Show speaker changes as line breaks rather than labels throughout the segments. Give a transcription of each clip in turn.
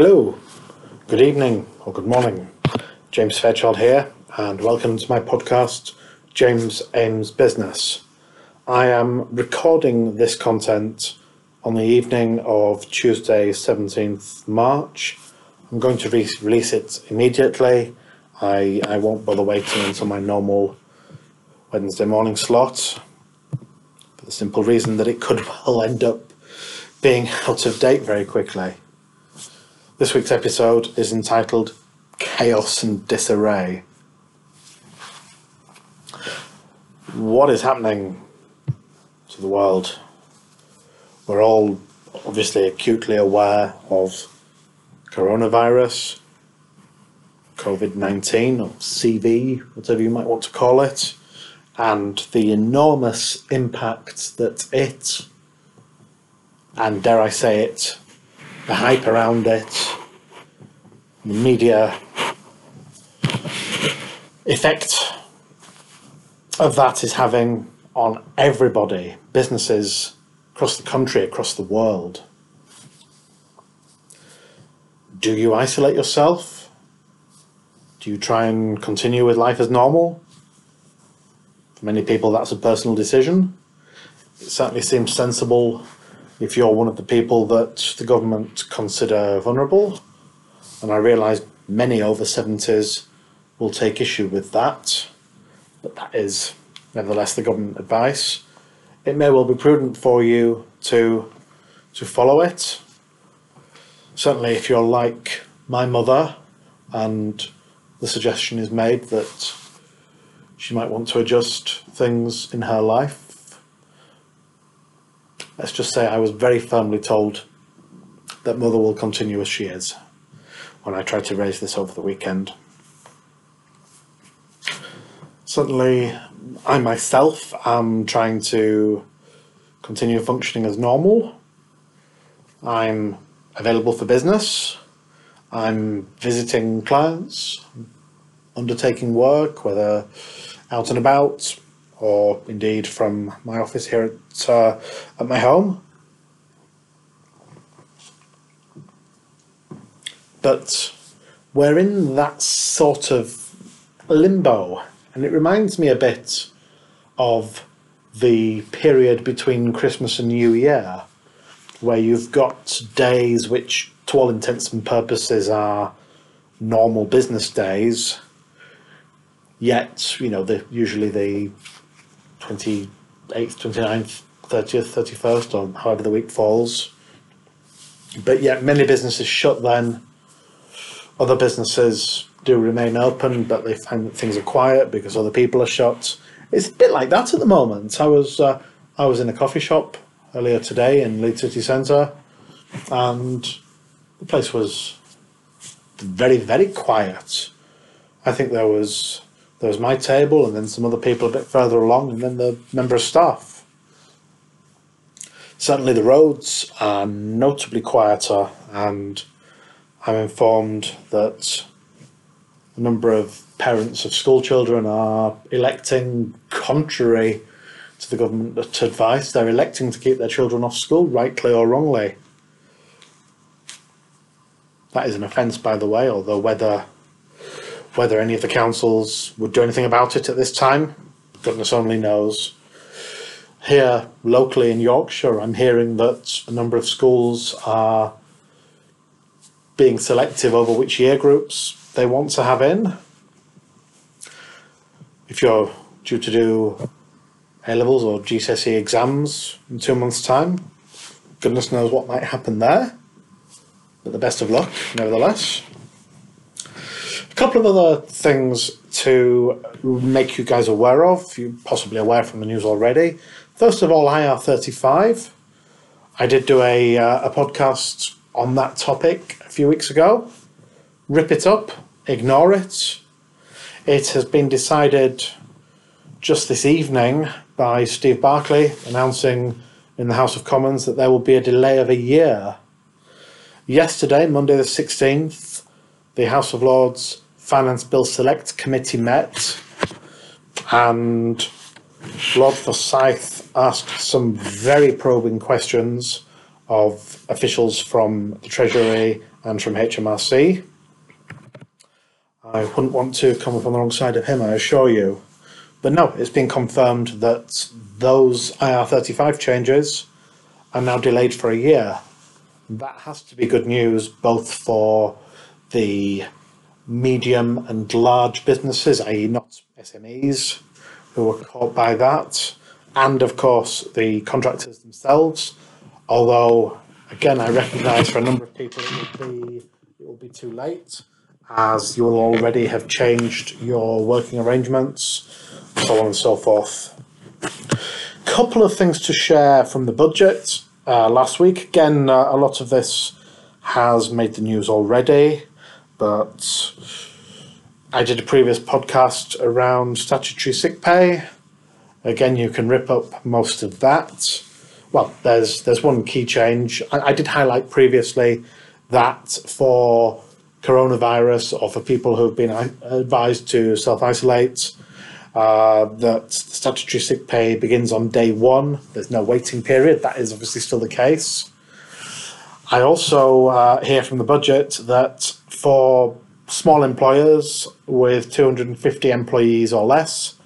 Hello, good evening or good morning. James Fairchild here, and welcome to my podcast, James Means Business. I am recording this content on the evening of Tuesday, 17th March. I'm going to re- release it immediately. I, I won't bother waiting until my normal Wednesday morning slot for the simple reason that it could well end up being out of date very quickly. This week's episode is entitled Chaos and Disarray. What is happening to the world? We're all obviously acutely aware of coronavirus, COVID 19, or CV, whatever you might want to call it, and the enormous impact that it, and dare I say it, the hype around it, the media effect of that is having on everybody, businesses across the country, across the world. Do you isolate yourself? Do you try and continue with life as normal? For many people, that's a personal decision. It certainly seems sensible if you're one of the people that the government consider vulnerable. And I realise many over 70s will take issue with that, but that is nevertheless the government advice. It may well be prudent for you to to follow it. Certainly, if you're like my mother, and the suggestion is made that she might want to adjust things in her life let's just say I was very firmly told that mother will continue as she is when I tried to raise this over the weekend. Suddenly, I myself am trying to continue functioning as normal. I'm available for business. I'm visiting clients, undertaking work, whether out and about, or indeed from my office here at, uh, at my home. But we're in that sort of limbo, and it reminds me a bit of the period between Christmas and New Year, where you've got days which, to all intents and purposes, are normal business days. Yet, you know, the usually the 28th, 29th, 30th, 31st, or however the week falls. But yet, many businesses shut then. Other businesses do remain open, but they find that things are quiet because other people are shut. It's a bit like that at the moment. I was uh, I was in a coffee shop earlier today in Leeds City Centre, and the place was very very quiet. I think there was there was my table and then some other people a bit further along and then the member of staff. Certainly the roads are notably quieter and I'm informed that a number of parents of school children are electing contrary to the government advice. They're electing to keep their children off school, rightly or wrongly. That is an offence, by the way, although whether whether any of the councils would do anything about it at this time, goodness only knows. Here, locally in Yorkshire, I'm hearing that a number of schools are being selective over which year groups they want to have in. If you're due to do A levels or GCSE exams in two months' time, goodness knows what might happen there. But the best of luck, nevertheless couple of other things to make you guys aware of. You're possibly aware from the news already. First of all, IR35. I did do a, uh, a podcast on that topic a few weeks ago. Rip it up, ignore it. It has been decided just this evening by Steve Barclay announcing in the House of Commons that there will be a delay of a year. Yesterday, Monday the 16th, the House of Lords Finance Bill Select Committee met and Lord Forsyth asked some very probing questions of officials from the Treasury and from HMRC. I wouldn't want to come up on the wrong side of him, I assure you. But no, it's been confirmed that those IR35 changes are now delayed for a year. That has to be good news both for the medium and large businesses, i.e., not SMEs, who were caught by that, and of course the contractors themselves. Although, again, I recognise for a number of people it will be it will be too late, as you will already have changed your working arrangements, so on and so forth. Couple of things to share from the budget uh, last week. Again, uh, a lot of this has made the news already, but I did a previous podcast around statutory sick pay. Again, you can rip up most of that. Well, there's there's one key change. I, I did highlight previously that for coronavirus or for people who've been advised to self isolate, uh, that statutory sick pay begins on day one. There's no waiting period. That is obviously still the case. I also uh, hear from the budget that for small employers with 250 employees or less,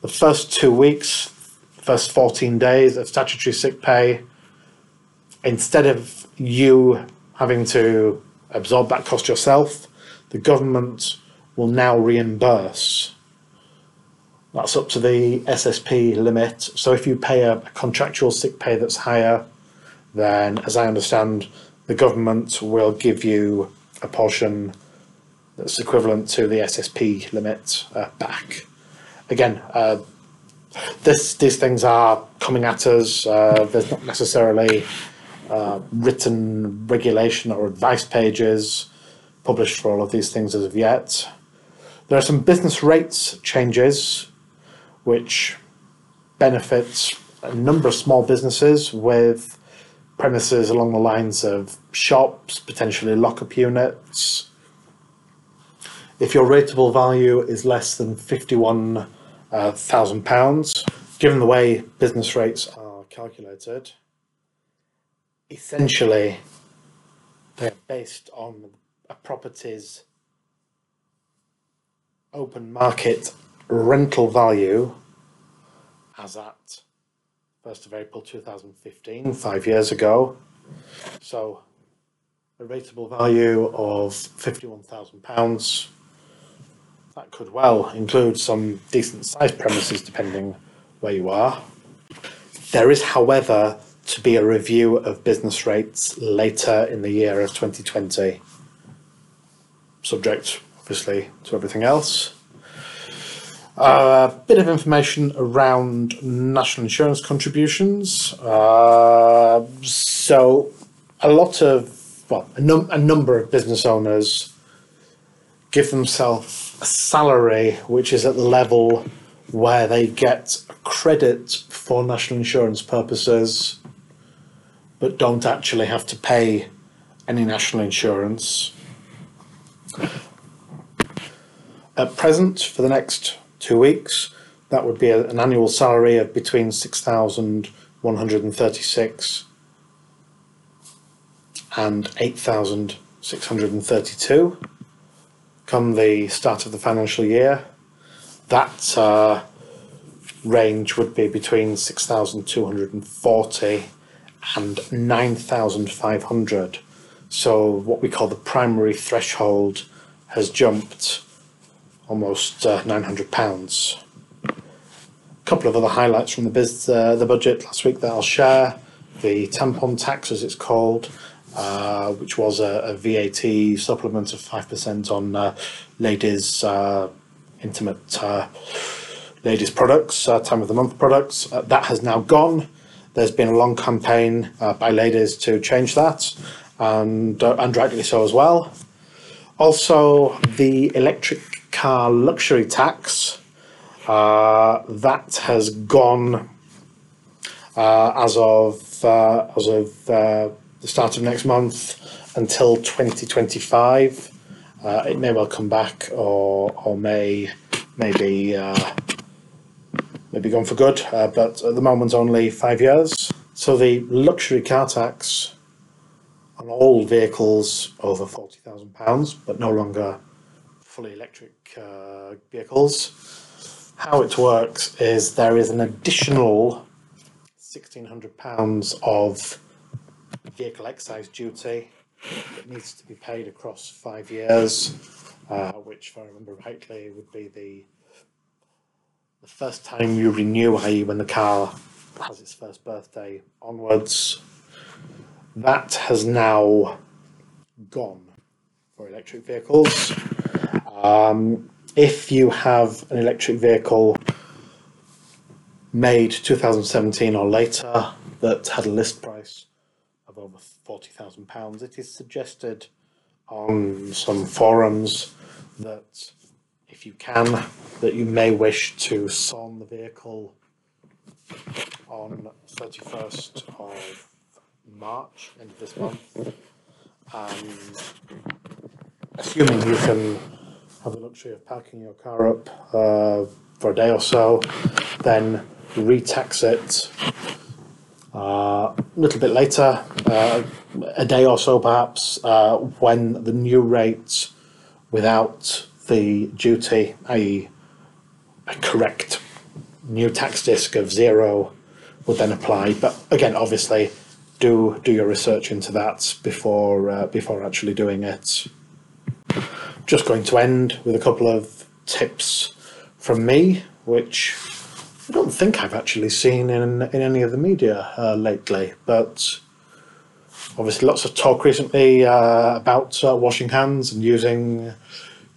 the first two weeks, first 14 days of statutory sick pay, instead of you having to absorb that cost yourself, the government will now reimburse. That's up to the SSP limit. So if you pay a, a contractual sick pay that's higher, then as I understand, the government will give you a portion that's equivalent to the SSP limit uh, back. Again, uh, this these things are coming at us. Uh, there's not necessarily uh, written regulation or advice pages published for all of these things as of yet. There are some business rates changes which benefits a number of small businesses with premises along the lines of shops, potentially lock-up units. If your rateable value is less than fifty-one uh, thousand pounds, given the way business rates are calculated, essentially they're based on a property's open market rental value as at 1st of April 2015, five years ago. So a rateable value of £51,000. That could well include some decent sized premises depending where you are. There is, however, to be a review of business rates later in the year of 2020, subject obviously to everything else. A uh, bit of information around national insurance contributions. Uh, so, a lot of, well, a, num- a number of business owners give themselves a salary which is at the level where they get credit for national insurance purposes but don't actually have to pay any national insurance. At present, for the next two weeks. That would be a, an annual salary of between 6,136 and 8,632 come the start of the financial year. That uh, range would be between 6,240 and 9,500. So, what we call the primary threshold has jumped almost uh, £900. A couple of other highlights from the, biz, uh, the budget last week that I'll share. The tampon tax, as it's called, uh, which was a, a, VAT supplement of 5% on uh, ladies' uh, intimate uh, ladies' products, time of the month products. that has now gone. There's been a long campaign by ladies to change that, and, and rightly so as well. Also, the electric car luxury tax uh, that has gone uh, as of uh, as of uh, the start of next month until 2025. Uh, it may well come back, or or may maybe uh, maybe gone for good. but at the moment, only five years. So the luxury car tax on all vehicles over £40,000, but no longer fully electric uh, vehicles. How it works is there is an additional £1,600 of vehicle excise duty that needs to be paid across five years, uh, which, if I remember rightly, would be the the first time you renew, i.e., when the car has its first birthday onwards. That has now gone for electric vehicles. Um, if you have an electric vehicle made 2017 or later that had a list price of over £40,000, it is suggested on some forums that if you can, that you may wish to SORN the vehicle on 31st of March, end of this month. And assuming you can have the luxury of parking your car up uh, for a day or so, then retax it uh, a little bit later, uh, a day or so perhaps, uh, when the new rate without the duty, i.e., a correct new tax disc of zero, would then apply. But again, obviously, do do your research into that before uh, before actually doing it. Just going to end with a couple of tips from me, which I don't think I've actually seen in in any of the media uh, lately, but obviously lots of talk recently uh, about uh, washing hands and using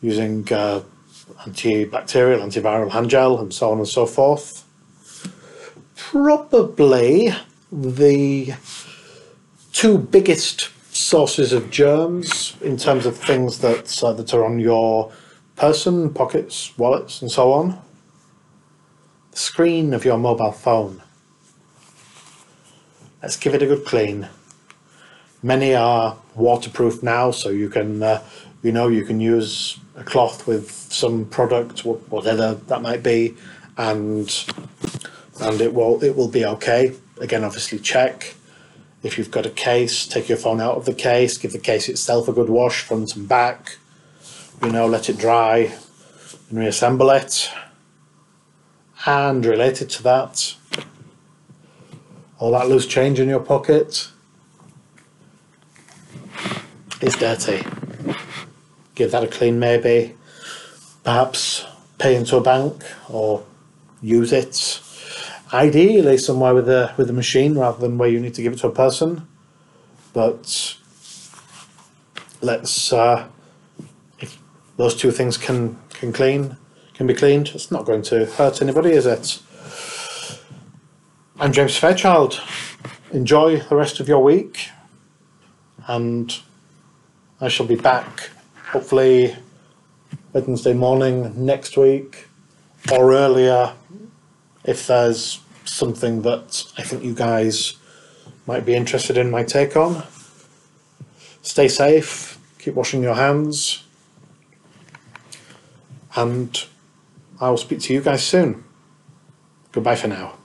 using uh, antibacterial, antiviral hand gel, and so on and so forth. Probably the two biggest sources of germs in terms of things that uh, that are on your person, pockets, wallets, and so on. The screen of your mobile phone. Let's give it a good clean. Many are waterproof now, so you can, uh, you know, you can use a cloth with some product, whatever that might be, and and it will it will be okay. Again, obviously check. If you've got a case, take your phone out of the case, give the case itself a good wash front and back. You know, let it dry and reassemble it. And related to that, all that loose change in your pocket is dirty give that a clean maybe, perhaps pay into a bank or use it. Ideally somewhere with a with a machine rather than where you need to give it to a person. But let's uh, if those two things can can clean can be cleaned, it's not going to hurt anybody, is it? I'm James Fairchild. Enjoy the rest of your week and I shall be back hopefully Wednesday morning next week or earlier if there's something that I think you guys might be interested in my take on. Stay safe, keep washing your hands, and I will speak to you guys soon. Goodbye for now.